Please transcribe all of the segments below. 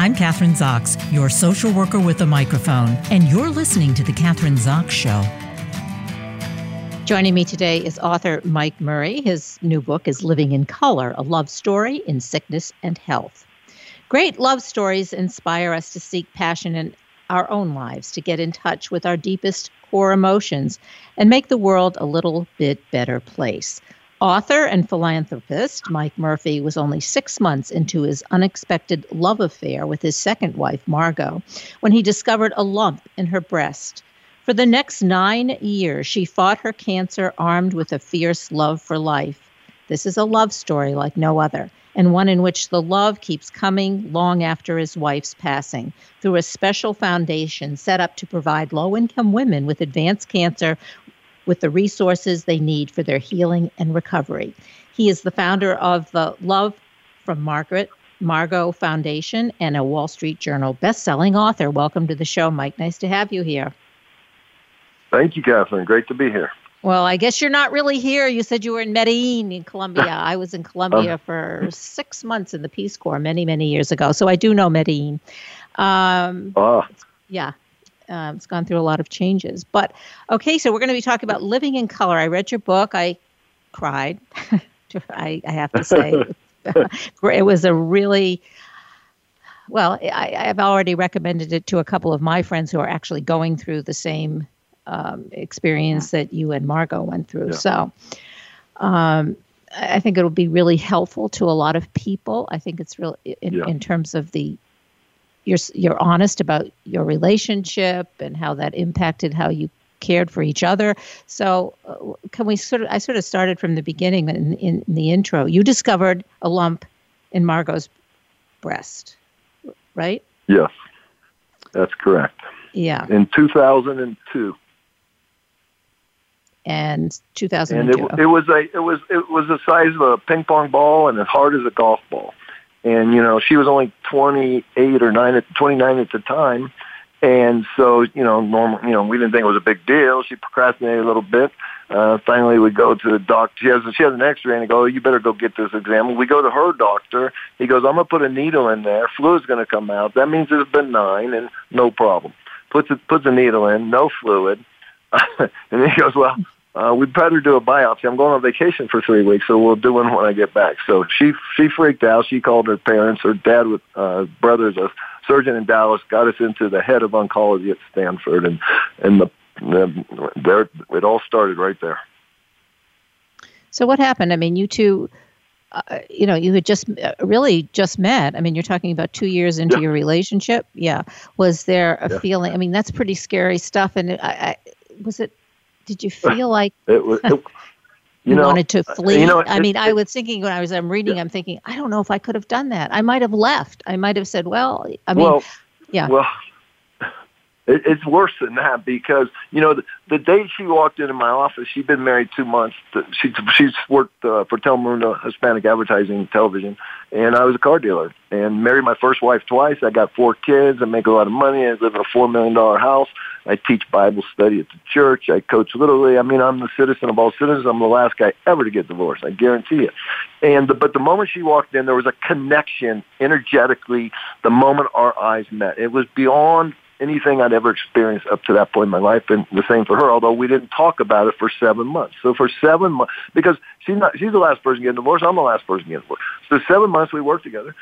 I'm Kathryn Zox, your social worker with a microphone, and you're listening to The Kathryn Zox Show. Joining me today is author Mike Murphy. His new book is Living in Color A Love Story in Sickness and Health. Great love stories inspire us to seek passion in our own lives, to get in touch with our deepest core emotions, and make the world a little bit better place. Author and philanthropist Mike Murphy was only six months into his unexpected love affair with his second wife, Margot, when he discovered a lump in her breast. For the next nine years, she fought her cancer armed with a fierce love for life. This is a love story like no other, and one in which the love keeps coming long after his wife's passing through a special foundation set up to provide low income women with advanced cancer with the resources they need for their healing and recovery. He is the founder of the Love from Margaret Margot Foundation and a Wall Street Journal best-selling author. Welcome to the show, Mike. Nice to have you here. Thank you, Kathryn. Great to be here. Well, I guess you're not really here. You said you were in Medellin in Colombia. I was in Colombia uh, for six months in the Peace Corps many, many years ago. So I do know Medellin. Um, uh, yeah, um, it's gone through a lot of changes. But okay, so we're going to be talking about living in color. I read your book. I cried. I, I, have to say, it was a really well. I, I've already recommended it to a couple of my friends who are actually going through the same um, experience that you and Margot went through. Yeah. So. Um, I think it'll be really helpful to a lot of people. I think it's real in, yeah. in terms of the you're you're honest about your relationship and how that impacted how you cared for each other. So, uh, can we sort of? I sort of started from the beginning in, in, in the intro. You discovered a lump in Margot's breast, right? Yes, that's correct. Yeah. In 2002. And 2002. And it, it was a it was it was the size of a ping pong ball and as hard as a golf ball and you know she was only 28 or 9 29 at the time. And so you know normal you know we didn't think it was a big deal. She procrastinated a little bit. Uh finally we go to the doctor she has she has an x-ray and I go oh, you better go get this exam. We go to her doctor. He goes i'm going to put a needle in there. Fluid's going to come out. That means it's benign and no problem. Puts it puts a needle in no fluid. And he goes well uh, we'd better do a biopsy. I'm going on vacation for three weeks, so we'll do one when I get back. So she she freaked out. She called her parents. Her dad, with uh, brother's a surgeon in Dallas, got us into the head of oncology at Stanford, and and the, the there it all started right there. So what happened? I mean, you two. Uh, you know, you had just uh, really just met. I mean, you're talking about two years into yeah. your relationship. Yeah. Was there a yeah. feeling? I mean, that's pretty scary stuff. And I, I, was it did you feel like it was? It, you, know, wanted to uh, flee? You know, I mean, I was thinking when I was I'm reading, yeah. I'm thinking, I don't know if I could have done that. I might have left. I might have said, well, I mean, well, yeah. Well, it, it's worse than that because you know the, the day she walked into my office, she'd been married two months. She she's worked uh, for Telemundo Hispanic Advertising Television, and I was a car dealer and married my first wife twice. I got four kids. I make a lot of money. I live in a four million dollar house. I teach Bible study at the church. I coach literally. I mean, I'm the citizen of all citizens. I'm the last guy ever to get divorced. I guarantee it. And the, but the moment she walked in, there was a connection energetically. The moment our eyes met, it was beyond anything I'd ever experienced up to that point in my life, and the same for her. Although we didn't talk about it for seven months. So for seven months, because she's not, she's the last person getting divorced. I'm the last person getting divorced. So seven months we worked together,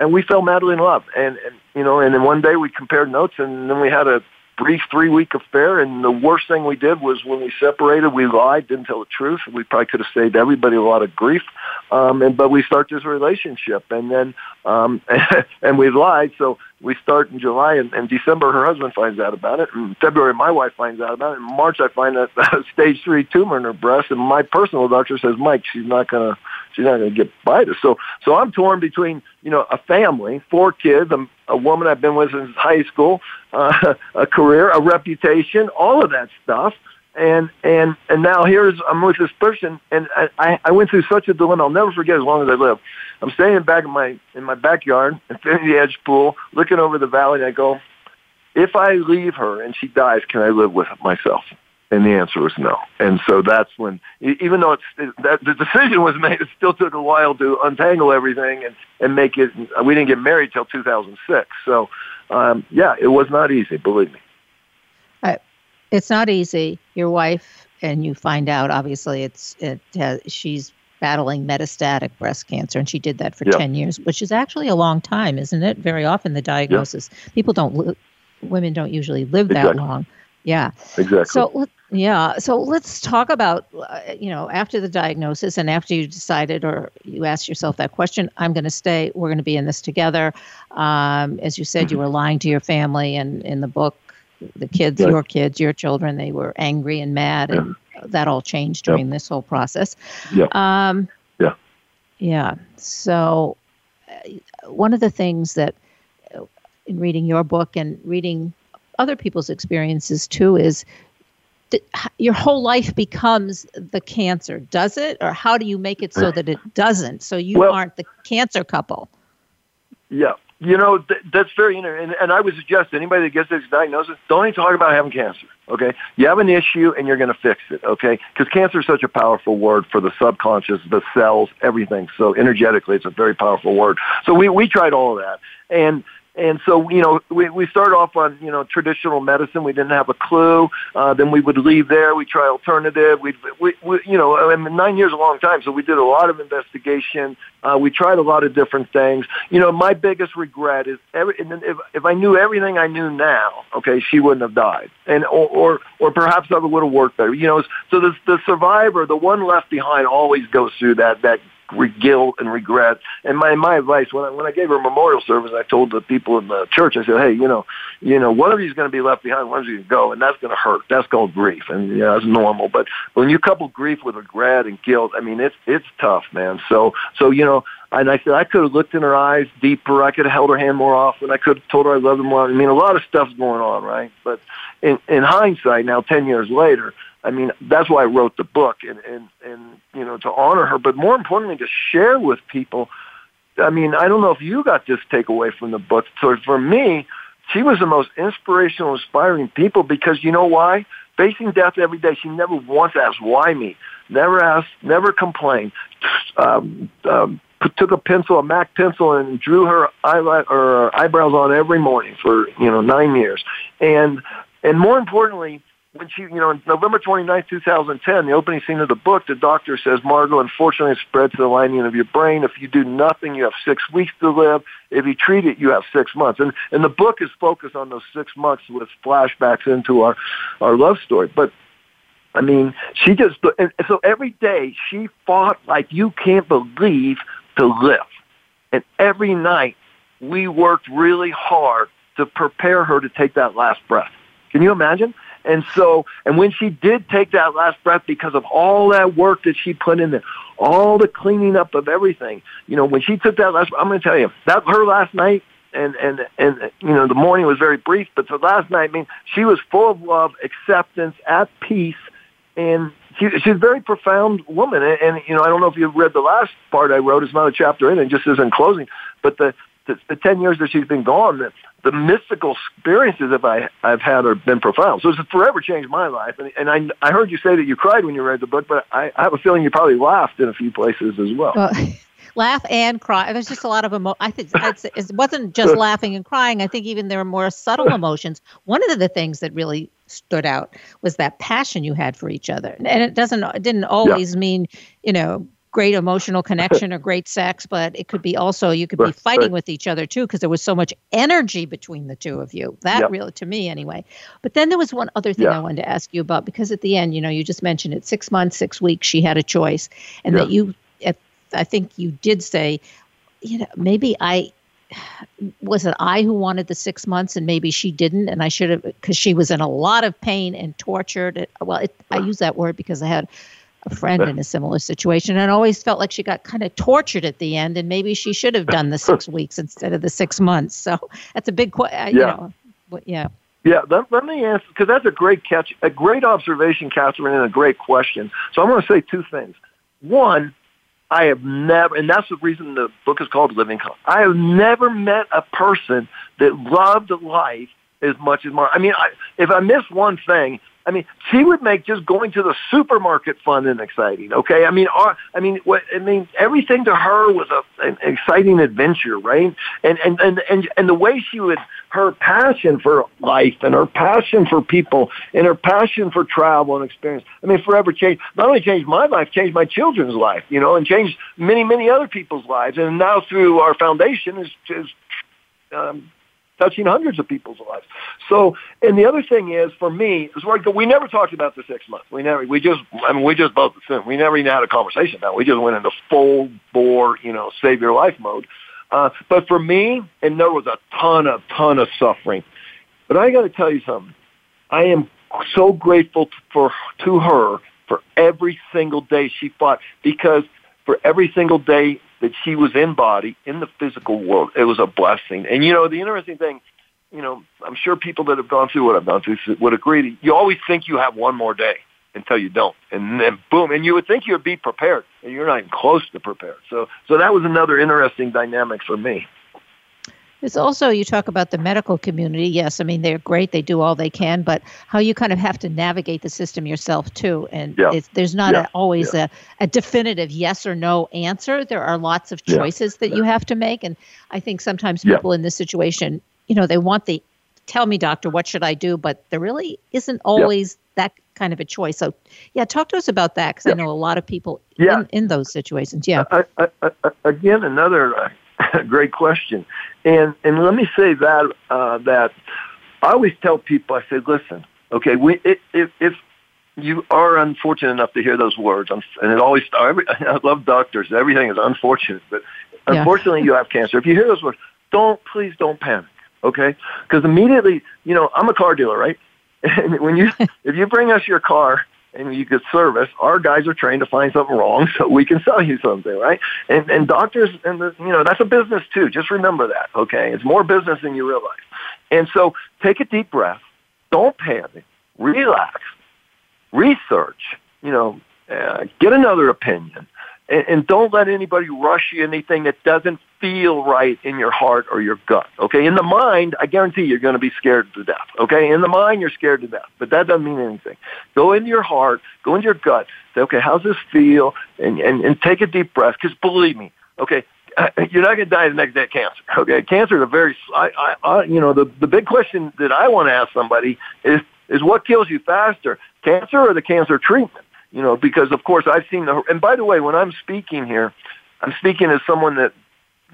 and we fell madly in love. And, and you know, and then one day we compared notes, and then we had a brief three week affair and the worst thing we did was when we separated we lied didn't tell the truth. We probably could have saved everybody a lot of grief um and but we start this relationship and then um and we lied. So we start in July and, and December her husband finds out about it in February my wife finds out about it in March I find a, a stage three tumor in her breast and my personal doctor says Mike she's not gonna she's not going to get by this. So, so I'm torn between, you know, a family, four kids, a, a woman I've been with since high school, uh, a career, a reputation, all of that stuff. And, and, and now here's, I'm with this person and I, I, went through such a dilemma. I'll never forget as long as I live. I'm standing back in my, in my backyard, infinity edge pool, looking over the valley and I go, if I leave her and she dies, can I live with myself? And the answer was no. And so that's when, even though it's, it, that the decision was made, it still took a while to untangle everything and, and make it, we didn't get married till 2006. So, um, yeah, it was not easy, believe me. Uh, it's not easy. Your wife, and you find out, obviously, it's, it has, she's battling metastatic breast cancer, and she did that for 10 years, which is actually a long time, isn't it? Very often the diagnosis, people don't, li- women don't usually live that exactly. long. Yeah. Exactly. So yeah, so let's talk about uh, you know after the diagnosis and after you decided or you asked yourself that question, I'm going to stay. We're going to be in this together. Um, as you said, you were lying to your family, and in the book, the kids, your kids, your children, they were angry and mad, yeah. and that all changed during this whole process. Yeah. Um, yeah. Yeah. So uh, one of the things that uh, in reading your book and reading other people's experiences too is your whole life becomes the cancer, does it? Or how do you make it so that it doesn't? So you well, aren't the cancer couple. Yeah. You know, th- that's very interesting. And, and I would suggest anybody that gets this diagnosis, don't even talk about having cancer, okay? You have an issue and you're going to fix it, okay? Because cancer is such a powerful word for the subconscious, the cells, everything. So energetically, it's a very powerful word. So we, we tried all of that. And and so, you know, we, we started off on, you know, traditional medicine. We didn't have a clue. Uh, then we would leave there. We try alternative. We'd, we, we, you know, I mean, nine years a long time. So we did a lot of investigation. Uh, we tried a lot of different things. You know, my biggest regret is every, if, if I knew everything I knew now, okay, she wouldn't have died. And, or, or, or perhaps I would have worked better. You know, so the, the survivor, the one left behind always goes through that, that guilt and regret. And my my advice when I when I gave her a memorial service, I told the people in the church, I said, hey, you know, you know, one of you is going to be left behind, one of you going to go, and that's going to hurt. That's called grief, and yeah, you know, that's normal. But when you couple grief with regret and guilt, I mean, it's it's tough, man. So so you know. And I said I could have looked in her eyes deeper. I could have held her hand more often. I could have told her I loved her more. I mean, a lot of stuff's going on, right? But in, in hindsight, now ten years later, I mean, that's why I wrote the book and, and, and, you know, to honor her, but more importantly, to share with people. I mean, I don't know if you got this takeaway from the book. So for me, she was the most inspirational, inspiring people because you know why? Facing death every day, she never once asked, why me? Never asked, never complained. Um, um, took a pencil, a Mac pencil, and drew her eyelight or eyebrows on every morning for, you know, nine years. And, and more importantly, when she, you know, on November 29, 2010, the opening scene of the book, the doctor says, Margot, unfortunately it spread to the lining of your brain. If you do nothing, you have six weeks to live. If you treat it, you have six months. And, and the book is focused on those six months with flashbacks into our, our love story. But I mean, she just, and so every day she fought like you can't believe to live. And every night we worked really hard to prepare her to take that last breath. Can you imagine? And so, and when she did take that last breath because of all that work that she put in there, all the cleaning up of everything, you know, when she took that last, I'm going to tell you, that her last night, and, and, and, you know, the morning was very brief, but the last night, I mean, she was full of love, acceptance, at peace, and she, she's a very profound woman. And, and, you know, I don't know if you've read the last part I wrote. It's not a chapter in it, just as in closing. But the, the, the 10 years that she's been gone, the, the mystical experiences that I, I've had have been profound. So it's forever changed my life. And, and I, I heard you say that you cried when you read the book, but I, I have a feeling you probably laughed in a few places as well. well laugh and cry. There's just a lot of emotion. I think it wasn't just laughing and crying. I think even there were more subtle emotions. One of the things that really stood out was that passion you had for each other, and it doesn't it didn't always yeah. mean you know great emotional connection or great sex, but it could be also you could be fighting with each other too because there was so much energy between the two of you. That yep. really, to me anyway. But then there was one other thing yeah. I wanted to ask you about because at the end, you know, you just mentioned it six months, six weeks, she had a choice, and yeah. that you, I think you did say, you know, maybe I was it I who wanted the six months and maybe she didn't and I should have because she was in a lot of pain and tortured. Well, it, I use that word because I had a friend in a similar situation and always felt like she got kind of tortured at the end and maybe she should have done the six weeks instead of the six months so that's a big question uh, yeah. You know, yeah yeah, let, let me answer because that's a great catch, a great observation, Kathryn, and a great question. So I'm going to say two things. One, I have never, and that's the reason the book is called Living. I have never met a person that loved life as much as Mark. I mean, I, if I miss one thing, I mean, she would make just going to the supermarket fun and exciting. Okay, I mean, uh, I mean, what, I mean, everything to her was a, an exciting adventure, right? And and and and and the way she would, her passion for life and her passion for people and her passion for travel and experience. I mean, forever changed. Not only changed my life, changed my children's life, you know, and changed many many other people's lives. And now through our foundation is is um, touching hundreds of people's lives. So, and the other thing is for me is like we never talked about the six months. We never, we just, I mean, we just both, assumed. we never even had a conversation about it. We just went into full bore, you know, save your life mode. Uh, but for me, and there was a ton of, ton of suffering. But I got to tell you something. I am so grateful for, to her for every single day she fought because for every single day that she was in body in the physical world. It was a blessing. And you know, the interesting thing, you know, I'm sure people that have gone through what I've gone through would agree. that You always think you have one more day until you don't, and then boom, and you would think you would be prepared, and you're not even close to prepared. So, so that was another interesting dynamic for me. It's also, you talk about the medical community. Yes, I mean, they're great. They do all they can, but how you kind of have to navigate the system yourself, too. And yeah. there's not yeah. a, always yeah. a, a definitive yes or no answer. There are lots of choices that you have to make. And I think sometimes people in this situation, you know, they want the tell me, doctor, what should I do? But there really isn't always that kind of a choice. So, yeah, talk to us about that because I know a lot of people in, in those situations. Yeah. I, I, I, again, another uh, great question. And and let me say that uh, that I always tell people, I say, listen, okay, we if if you are unfortunate enough to hear those words, and it always every, I love doctors. Everything is unfortunate, but unfortunately, you have cancer. If you hear those words, don't please don't panic, okay? Because immediately, you know, I'm a car dealer, right? And when you if you bring us your car and you get service, our guys are trained to find something wrong so we can sell you something, right? And and doctors and the, you know that's a business too. Just remember that, okay? It's more business than you realize. And so take a deep breath. Don't panic. Relax. Research. You know, uh, get another opinion and, and don't let anybody rush you anything that doesn't feel right in your heart or your gut. Okay, in the mind, I guarantee you're going to be scared to death. Okay, in the mind, you're scared to death, but that doesn't mean anything. Go into your heart, go into your gut. Say, okay, how's this feel? And and, and take a deep breath. Because believe me, okay, you're not going to die the next day of cancer. Okay, cancer is a very, I, I, I, you know, the the big question that I want to ask somebody is is what kills you faster, cancer or the cancer treatment? You know, because of course I've seen the, and by the way, when I'm speaking here, I'm speaking as someone that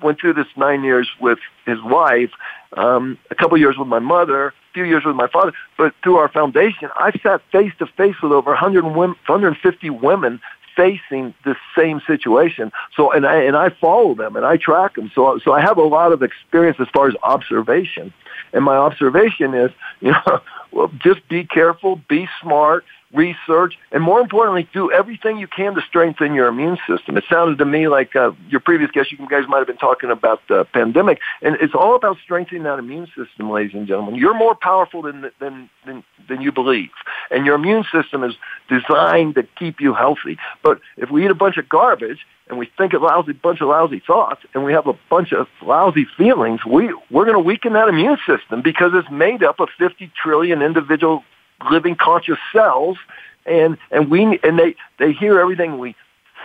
went through this nine years with his wife, um, a couple years with my mother, a few years with my father, but through our foundation, I've sat face to face with over 100 women, 150 women facing the same situation. So, and I, and I follow them and I track them. So, so I have a lot of experience as far as observation. And my observation is, you know, well, just be careful, be smart, research, and more importantly, do everything you can to strengthen your immune system. It sounded to me like uh, your previous guest, you guys might have been talking about the pandemic, and it's all about strengthening that immune system, ladies and gentlemen. You're more powerful than than than, than you believe, and your immune system is designed to keep you healthy. But if we eat a bunch of garbage and we think a lousy bunch of lousy thoughts and we have a bunch of lousy feelings, we we're going to weaken that immune system because it's made up of 50 trillion individual living conscious cells, and and we and they they hear everything we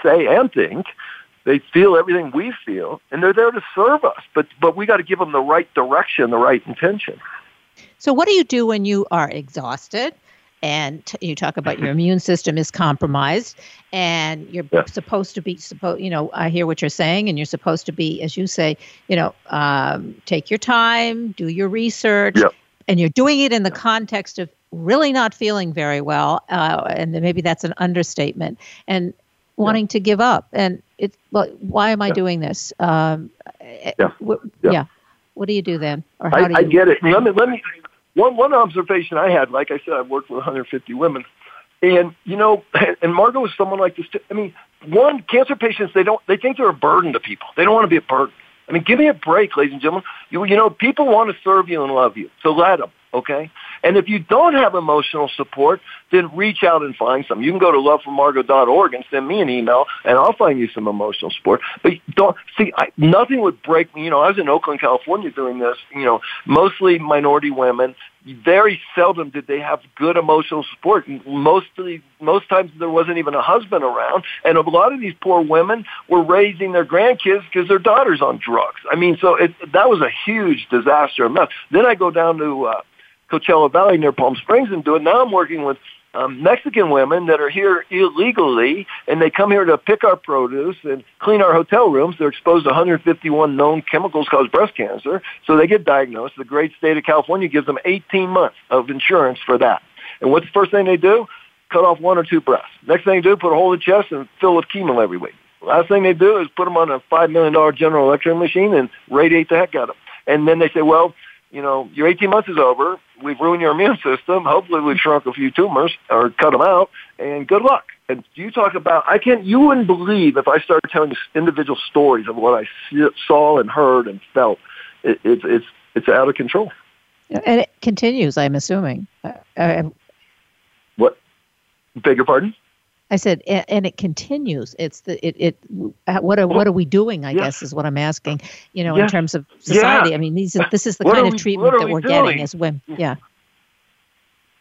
say and think. They feel everything we feel, and they're there to serve us. But but we got to give them the right direction, the right intention. So, what do you do when you are exhausted? and you talk about your immune system is compromised and you're yeah. supposed to be supposed you know i hear what you're saying and you're supposed to be as you say you know um, take your time do your research yeah. and you're doing it in the context of really not feeling very well, uh, and maybe that's an understatement, and wanting yeah. to give up. And it's well, why am I yeah. doing this? Um, eh, yeah. W- yeah. What do you do then? Or how I, do you? I get it. Let me let me. One one observation I had, like I said, I've worked with 150 women, and you know, and Margot is someone like this. Too. I mean, one cancer patients they don't they think they're a burden to people. They don't want to be a burden. I mean, give me a break, ladies and gentlemen. You, you know, people want to serve you and love you, so let them, okay? And if you don't have emotional support, then reach out and find some. You can go to lovefrommargot.org and send me an email, and I'll find you some emotional support. But don't see, I, nothing would break me. You know, I was in Oakland, California, doing this. You know, mostly minority women. Very seldom did they have good emotional support. Mostly, most times there wasn't even a husband around, and a lot of these poor women were raising their grandkids because their daughter's on drugs. I mean, so it, that was a huge disaster. Then I go down to uh, Coachella Valley near Palm Springs and do it. Now I'm working with um, Mexican women that are here illegally, and they come here to pick our produce and clean our hotel rooms. They're exposed to 151 known chemicals cause breast cancer, so they get diagnosed. The great state of California gives them 18 months of insurance for that. And what's the first thing they do? Cut off one or two breasts. Next thing they do, put a hole in the chest and fill with chemo every week. Last thing they do is put them on a $5 million General Electric machine and radiate the heck out of them. And then they say, well, you know, your 18 months is over. We've ruined your immune system. Hopefully we've shrunk a few tumors or cut them out and good luck. And you talk about, I can't, you wouldn't believe if I started telling you individual stories of what I saw and heard and felt. It, it, it's, it's out of control. And it continues, I'm assuming. Uh, uh what? Beg your pardon? I said, and, it continues. It's the it it. Uh, what are what are we doing? I guess is what I'm asking. You know, in terms of society. Yeah. I mean, these this is the what kind of we, treatment that we we're doing? getting as women. Yeah.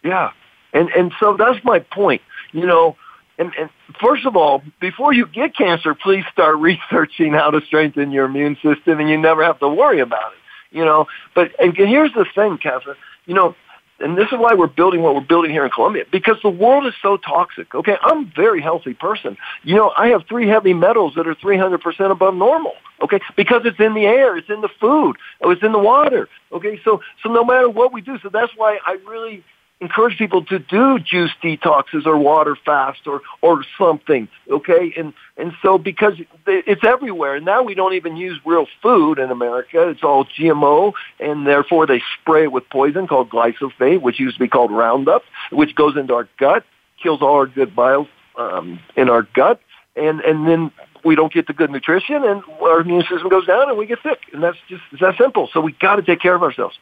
Yeah, and and so that's my point. You know, and, and first of all, before you get cancer, please start researching how to strengthen your immune system, and you never have to worry about it. You know, but and here's the thing, Kathryn. You know, and this is why we're building what we're building here in Colombia, because the world is so toxic. Okay, I'm a very healthy person. You know, I have three heavy metals that are 300% above normal. Okay, because it's in the air, it's in the food, it's in the water. Okay, so so no matter what we do, so that's why I really encourage people to do juice detoxes or water fast or or something okay? And and so because it's everywhere and now we don't even use real food in america. It's all gmo and therefore they spray it with poison called glyphosate which used to be called roundup which goes into our gut kills all our good bile um, in our gut and and then we don't get the good nutrition and our immune system goes down and we get sick and that's just it's that simple. So we got to take care of ourselves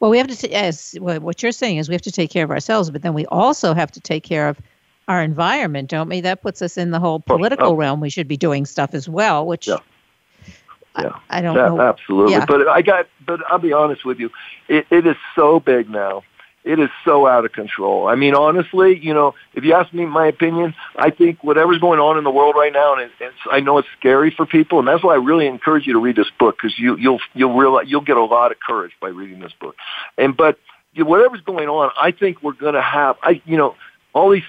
well, we have to, t- as well, what you're saying is we have to take care of ourselves, but then we also have to take care of our environment, don't we? That puts us in the whole political oh. realm. We should be doing stuff as well, which yeah. Yeah, I, I don't that, know. Absolutely, yeah. but I got. But I'll be honest with you, it, it is so big now it is so out of control. I mean, honestly, you know, if you ask me my opinion, I think whatever's going on in the world right now, and it's, I know it's scary for people, and that's why I really encourage you to read this book because you, you'll you'll realize you'll get a lot of courage by reading this book. And but whatever's going on, I think we're going to have. I you know all these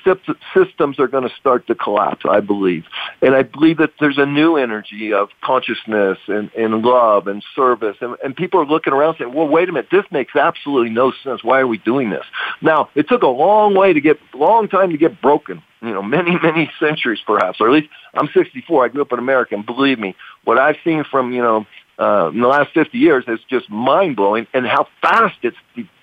systems are going to start to collapse, I believe. And I believe that there's a new energy of consciousness and, and love and service. And, and people are looking around saying, well, wait a minute, this makes absolutely no sense. Why are we doing this? Now, it took a long way to get, long time to get broken. You know, many, many centuries perhaps, or at least I'm 64. I grew up in America, and believe me, what I've seen from, you know, uh, in the last 50 years is just mind blowing and how fast it's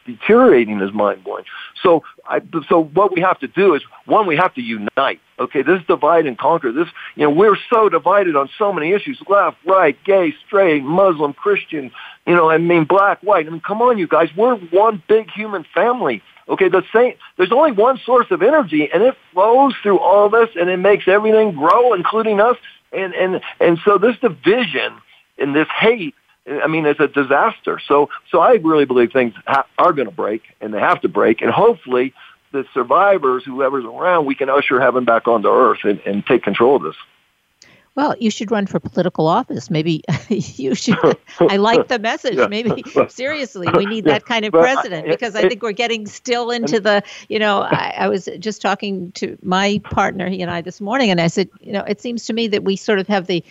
deteriorating is mind blowing. So, I, so what we have to do is one, we have to unite. Okay, this divide and conquer. This, you know, we're so divided on so many issues: left, right, gay, straight, Muslim, Christian. You know, I mean, black, white. I mean, come on, you guys. We're one big human family. Okay, the same. There's only one source of energy, and it flows through all of us, and it makes everything grow, including us. And and and so this division and this hate I mean, it's a disaster. So, so I really believe things ha- are going to break, and they have to break, and hopefully, the survivors, whoever's around, we can usher heaven back onto earth and, and take control of this. Well, you should run for political office. Maybe you should. I like the message. Yeah. Maybe seriously, we need that kind of president because I think we're getting still into the. You know, I, I, was just talking to my partner, he and I, this morning, and I said, you know, it seems to me that we sort of have the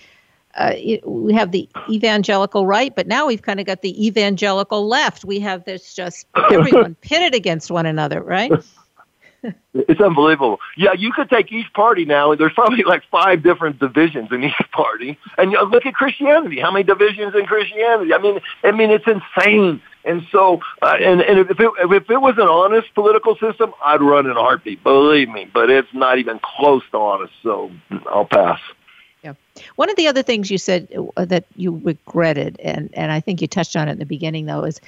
uh, we have the evangelical right, but now we've kind of got the evangelical left. We have this just everyone pitted against one another, right? It's unbelievable. Yeah, you could take each party now, and there's probably like five different divisions in each party. And you know, look at Christianity. How many divisions in Christianity? I mean, I mean, it's insane. And so, uh, and and if it if it was an honest political system, I'd run in a heartbeat. Believe me, but it's not even close to honest. So I'll pass. Yeah. One of the other things you said uh, that you regretted, and, and I think you touched on it in the beginning, though, is,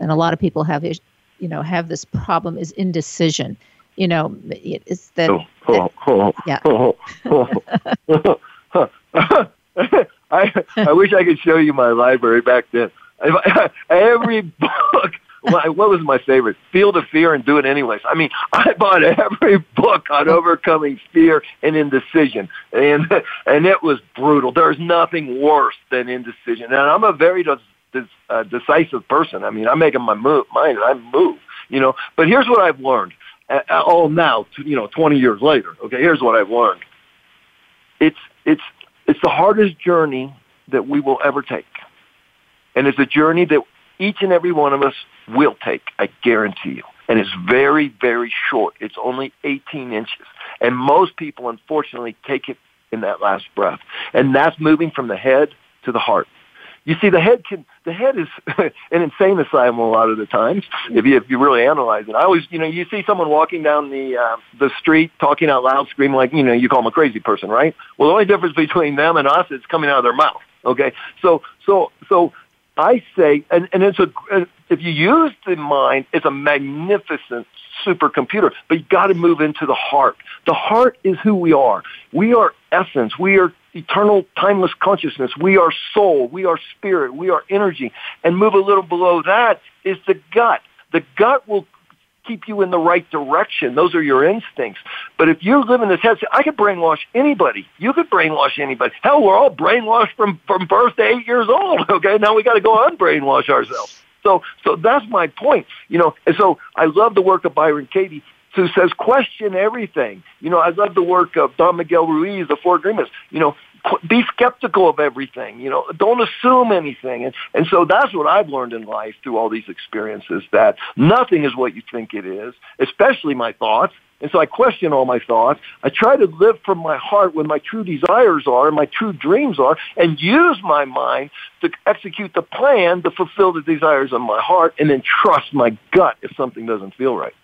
and a lot of people have you know, have this problem is indecision. You know, it's that. Oh, oh, oh, yeah. Oh, oh, oh. I I wish I could show you my library back then. Every book what was my favorite? Feel the fear and do it anyways. I mean, I bought every book on overcoming fear and indecision, and and it was brutal. There's nothing worse than indecision, and I'm a very des- des- uh, decisive person. I mean, I'm making my move, mind, and I move, you know. But here's what I've learned. Uh, oh, now, you know, 20 years later. Okay, here's what I've learned. It's it's it's the hardest journey that we will ever take. And it's a journey that each and every one of us will take, I guarantee you. And it's very, very short. It's only 18 inches. And most people, unfortunately, take it in that last breath. And that's moving from the head to the heart. You see, the head can, the head is an insane asylum a lot of the times, if you, if you really analyze it. I always, you know, you see someone walking down the, uh, the street talking out loud, screaming like, you know, you call them a crazy person, right? Well, the only difference between them and us is coming out of their mouth. Okay. So, so, so I say, and, and it's a, uh, if you use the mind, it's a magnificent supercomputer, but you got to move into the heart. The heart is who we are. We are essence. We are eternal, timeless consciousness. We are soul. We are spirit. We are energy. And move a little below that is the gut. The gut will keep you in the right direction. Those are your instincts. But if you live in this head, I could brainwash anybody. You could brainwash anybody. Hell, we're all brainwashed from, from birth to eight years old. Okay. Now we got to go unbrainwash ourselves. So, so that's my point, you know, and so I love the work of Byron Katie who says question everything. You know, I love the work of Don Miguel Ruiz, the Four Agreements. You know, be skeptical of everything. You know, don't assume anything. And, and so that's what I've learned in life through all these experiences that nothing is what you think it is, especially my thoughts. And so I question all my thoughts. I try to live from my heart when my true desires are and my true dreams are and use my mind to execute the plan to fulfill the desires of my heart and then trust my gut if something doesn't feel right.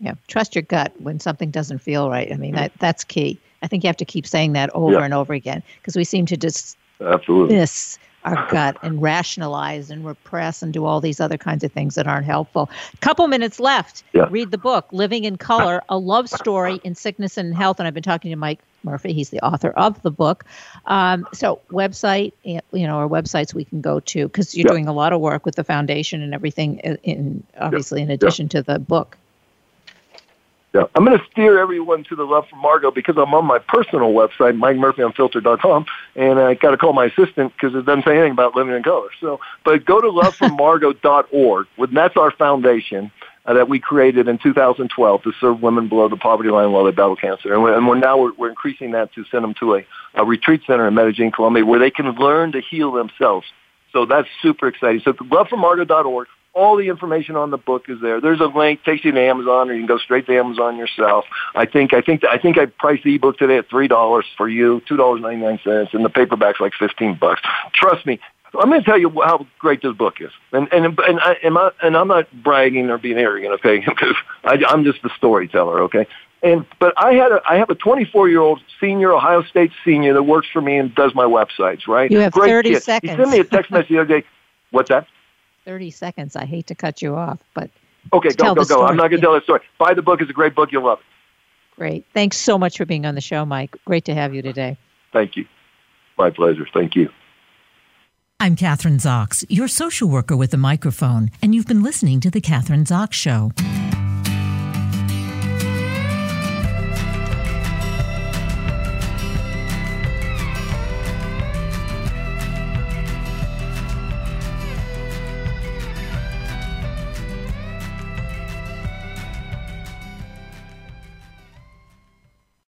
Yeah, trust your gut when something doesn't feel right. I mean, mm-hmm. that that's key. I think you have to keep saying that over yeah. and over again because we seem to just Absolutely. miss our gut and rationalize and repress and do all these other kinds of things that aren't helpful. Couple minutes left. Yeah. Read the book, Living in Color, a love story in sickness and health. And I've been talking to Mike Murphy. He's the author of the book. Um, so website, you know, or websites we can go to because you're yeah. doing a lot of work with the foundation and everything. In obviously, yeah. in addition to the book. I'm going to steer everyone to the Love from Margot because I'm on my personal website, MikeMurphyUnfiltered.com, and I got to call my assistant because it doesn't say anything about living in color. So, but go to lovefrommargot.org. That's our foundation uh, that we created in 2012 to serve women below the poverty line while they battle cancer. And we're, and we're now we're, we're increasing that to send them to a, a retreat center in Medellin, Colombia, where they can learn to heal themselves. So that's super exciting. So lovefrommargot.org all the information on the book is there. There's a link takes you to Amazon, or you can go straight to Amazon yourself. I think I think I think I priced the ebook today at three dollars for you, two dollars ninety nine cents, and the paperback's like fifteen bucks. Trust me. I'm going to tell you how great this book is, and and and, I, and, I, and I'm not bragging or being arrogant, okay? Because I'm just a storyteller, okay? And but I had a I have a 24 year old senior Ohio State senior that works for me and does my websites. Right? You have Great 30 kid. seconds. He sent me a text message the other day. What's that? 30 seconds. I hate to cut you off, but. Okay, go, go, go. I'm not going to tell that story. Buy the book. It's a great book. You'll love it. Great. Thanks so much for being on the show, Mike. Great to have you today. Thank you. My pleasure. Thank you. I'm Kathryn Zox, your social worker with a microphone, and you've been listening to The Kathryn Zox Show.